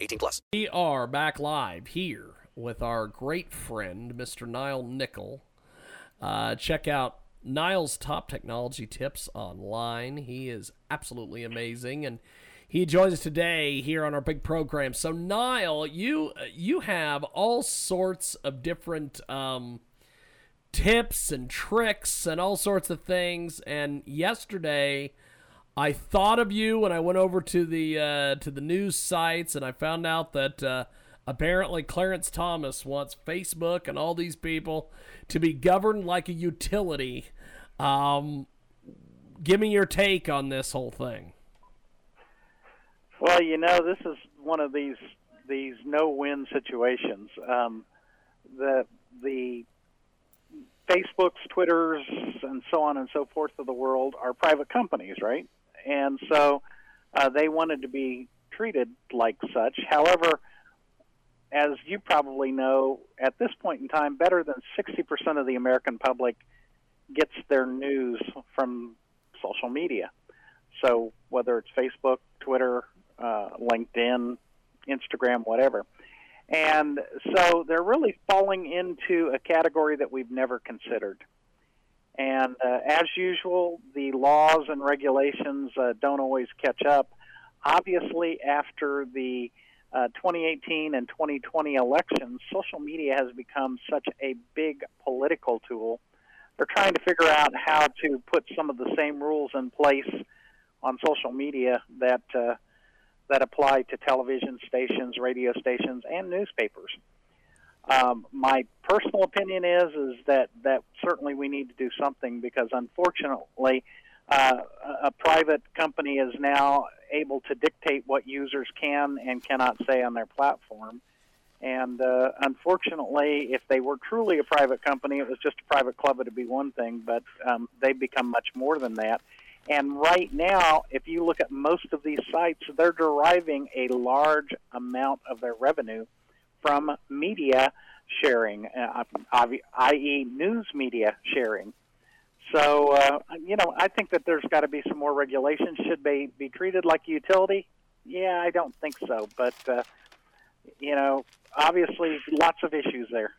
18 plus. We are back live here with our great friend, Mr. Nile Nickel. Uh, check out Nile's top technology tips online. He is absolutely amazing, and he joins us today here on our big program. So, Nile, you you have all sorts of different um, tips and tricks and all sorts of things. And yesterday, I thought of you when I went over to the uh, to the news sites, and I found out that uh, apparently Clarence Thomas wants Facebook and all these people to be governed like a utility. Um, give me your take on this whole thing. Well, you know, this is one of these these no-win situations. Um, the the Facebooks, Twitters, and so on and so forth of the world are private companies, right? And so uh, they wanted to be treated like such. However, as you probably know, at this point in time, better than 60% of the American public gets their news from social media. So whether it's Facebook, Twitter, uh, LinkedIn, Instagram, whatever. And so they're really falling into a category that we've never considered. And uh, as usual, the laws and regulations uh, don't always catch up. Obviously, after the uh, 2018 and 2020 elections, social media has become such a big political tool. They're trying to figure out how to put some of the same rules in place on social media that uh, that apply to television stations, radio stations, and newspapers. Um, my personal opinion is is that that certainly we need to do something because unfortunately, uh, a private company is now able to dictate what users can and cannot say on their platform. And uh, unfortunately, if they were truly a private company, it was just a private club, it'd be one thing, but um, they've become much more than that. And right now, if you look at most of these sites, they're deriving a large amount of their revenue from media sharing, uh, i.e., news media sharing. So, uh, you know, I think that there's got to be some more regulation. Should they be treated like a utility? Yeah, I don't think so. But, uh, you know, obviously, lots of issues there.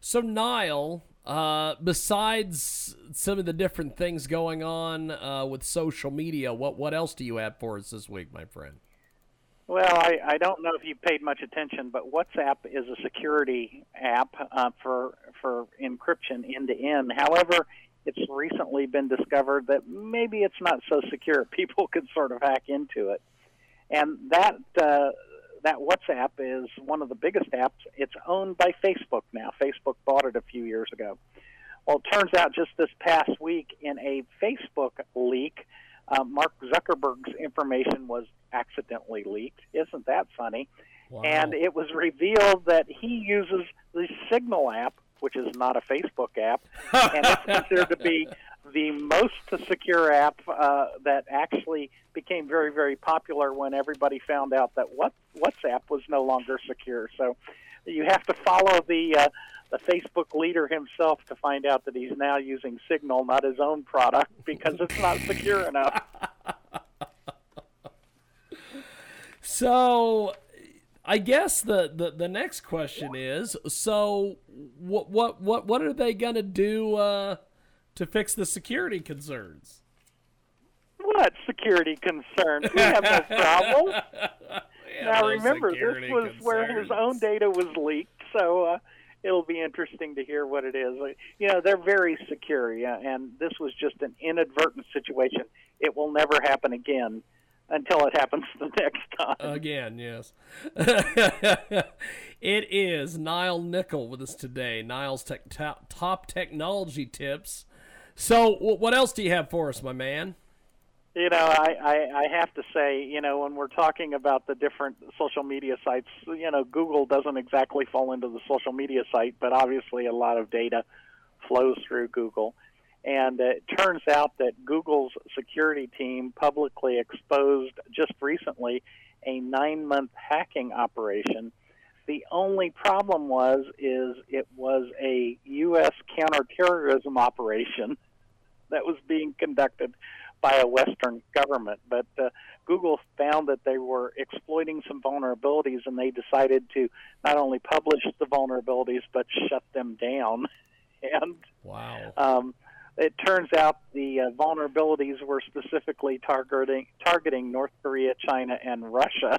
So, Nile, uh, besides some of the different things going on uh, with social media, what what else do you have for us this week, my friend? Well, I, I don't know if you paid much attention, but WhatsApp is a security app uh, for for encryption end to end. However, it's recently been discovered that maybe it's not so secure. People could sort of hack into it, and that uh, that WhatsApp is one of the biggest apps. It's owned by Facebook now. Facebook bought it a few years ago. Well, it turns out just this past week in a Facebook leak, uh, Mark Zuckerberg's information was accidentally leaked. Isn't that funny? Wow. And it was revealed that he uses the Signal app, which is not a Facebook app, and it's considered to be the most secure app uh, that actually became very, very popular when everybody found out that what WhatsApp was no longer secure. So you have to follow the uh, the Facebook leader himself to find out that he's now using Signal, not his own product, because it's not secure enough. So, I guess the, the, the next question is: so what what what what are they gonna do uh, to fix the security concerns? What security concerns? We have no problem. Yeah, now no remember, this was where his own data was leaked, so uh, it'll be interesting to hear what it is. Uh, You know, they're very secure, yeah, and this was just an inadvertent situation. It will never happen again until it happens the next time. Again, yes. it is Nile Nickel with us today. Nile's tech, top, top technology tips. So, what else do you have for us, my man? You know, I, I, I have to say, you know, when we're talking about the different social media sites, you know, Google doesn't exactly fall into the social media site, but obviously a lot of data flows through Google. And it turns out that Google's security team publicly exposed just recently a nine month hacking operation. The only problem was is it was a U.S. counterterrorism operation that was being conducted by a Western government. But uh, Google found that they were exploiting some vulnerabilities, and they decided to not only publish the vulnerabilities but shut them down. and Wow. um, it turns out the uh, vulnerabilities were specifically targeting targeting North Korea, China, and Russia.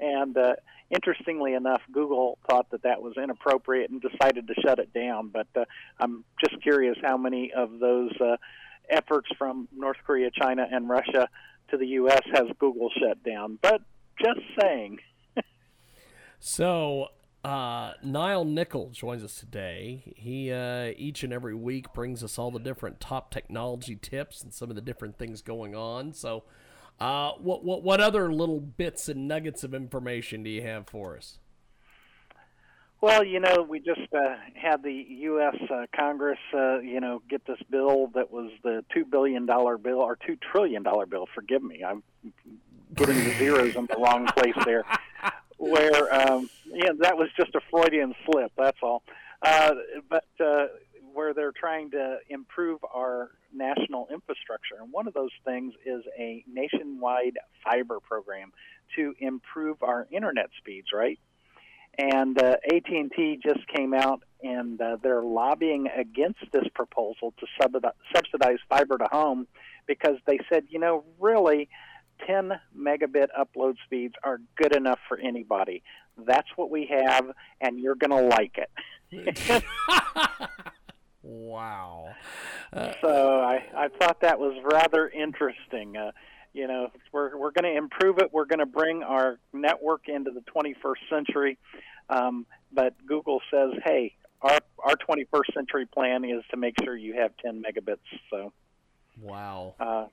And uh, interestingly enough, Google thought that that was inappropriate and decided to shut it down. But uh, I'm just curious how many of those uh, efforts from North Korea, China, and Russia to the U.S. has Google shut down. But just saying. So, uh, Nile Nickel joins us today. He uh, each and every week brings us all the different top technology tips and some of the different things going on. So, uh, what what what other little bits and nuggets of information do you have for us? Well, you know, we just uh, had the U.S. Uh, Congress, uh, you know, get this bill that was the two billion dollar bill or two trillion dollar bill. Forgive me, I'm getting the zeros in the wrong place there. Where, um, yeah, that was just a Freudian slip. That's all. Uh, but uh, where they're trying to improve our national infrastructure, and one of those things is a nationwide fiber program to improve our internet speeds. Right and uh, AT&T just came out and uh, they're lobbying against this proposal to subsidi- subsidize fiber to home because they said, you know, really 10 megabit upload speeds are good enough for anybody. That's what we have and you're going to like it. Wow. so I, I thought that was rather interesting. Uh, you know, we're we're going to improve it. We're going to bring our network into the 21st century. Um, but Google says, hey, our our 21st century plan is to make sure you have 10 megabits. So Wow. uh,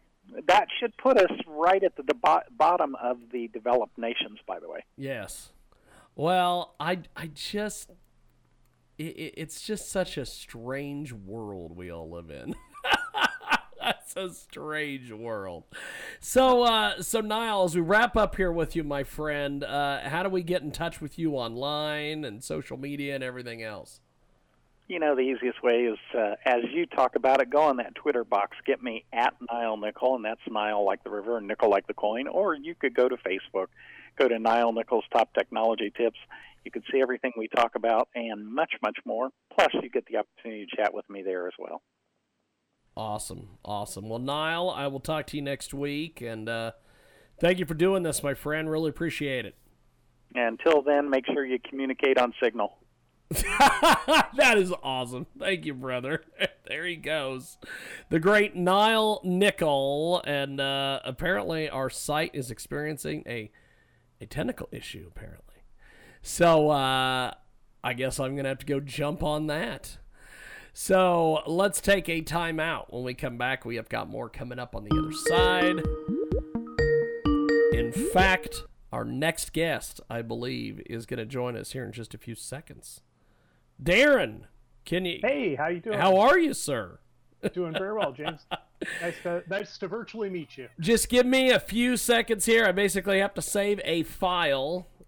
that should put us right at the bottom of the developed nations. By the way. Yes. Well, I I just it, it, it's just such a strange world we all live in. That's a strange world. So, uh, so Nile, as we wrap up here with you, my friend, uh, how do we get in touch with you online and social media and everything else? You know, the easiest way is, uh, as you talk about it, go on that Twitter box, get me at Nile Nickel, and that's Nile like the river and nickel like the coin. Or you could go to Facebook, go to Nile Nickel's Top Technology Tips. You can see everything we talk about and much, much more. Plus, you get the opportunity to chat with me there as well. Awesome, awesome. Well, Nile, I will talk to you next week, and uh, thank you for doing this, my friend. Really appreciate it. Until then, make sure you communicate on Signal. that is awesome. Thank you, brother. there he goes. The great Nile Nickel. And uh, apparently, our site is experiencing a, a technical issue, apparently. So uh, I guess I'm going to have to go jump on that. So let's take a timeout. When we come back, we have got more coming up on the other side. In fact, our next guest, I believe, is going to join us here in just a few seconds. Darren, can you? Hey, how you doing? How are you, sir? Doing very well, James. nice to nice to virtually meet you. Just give me a few seconds here. I basically have to save a file,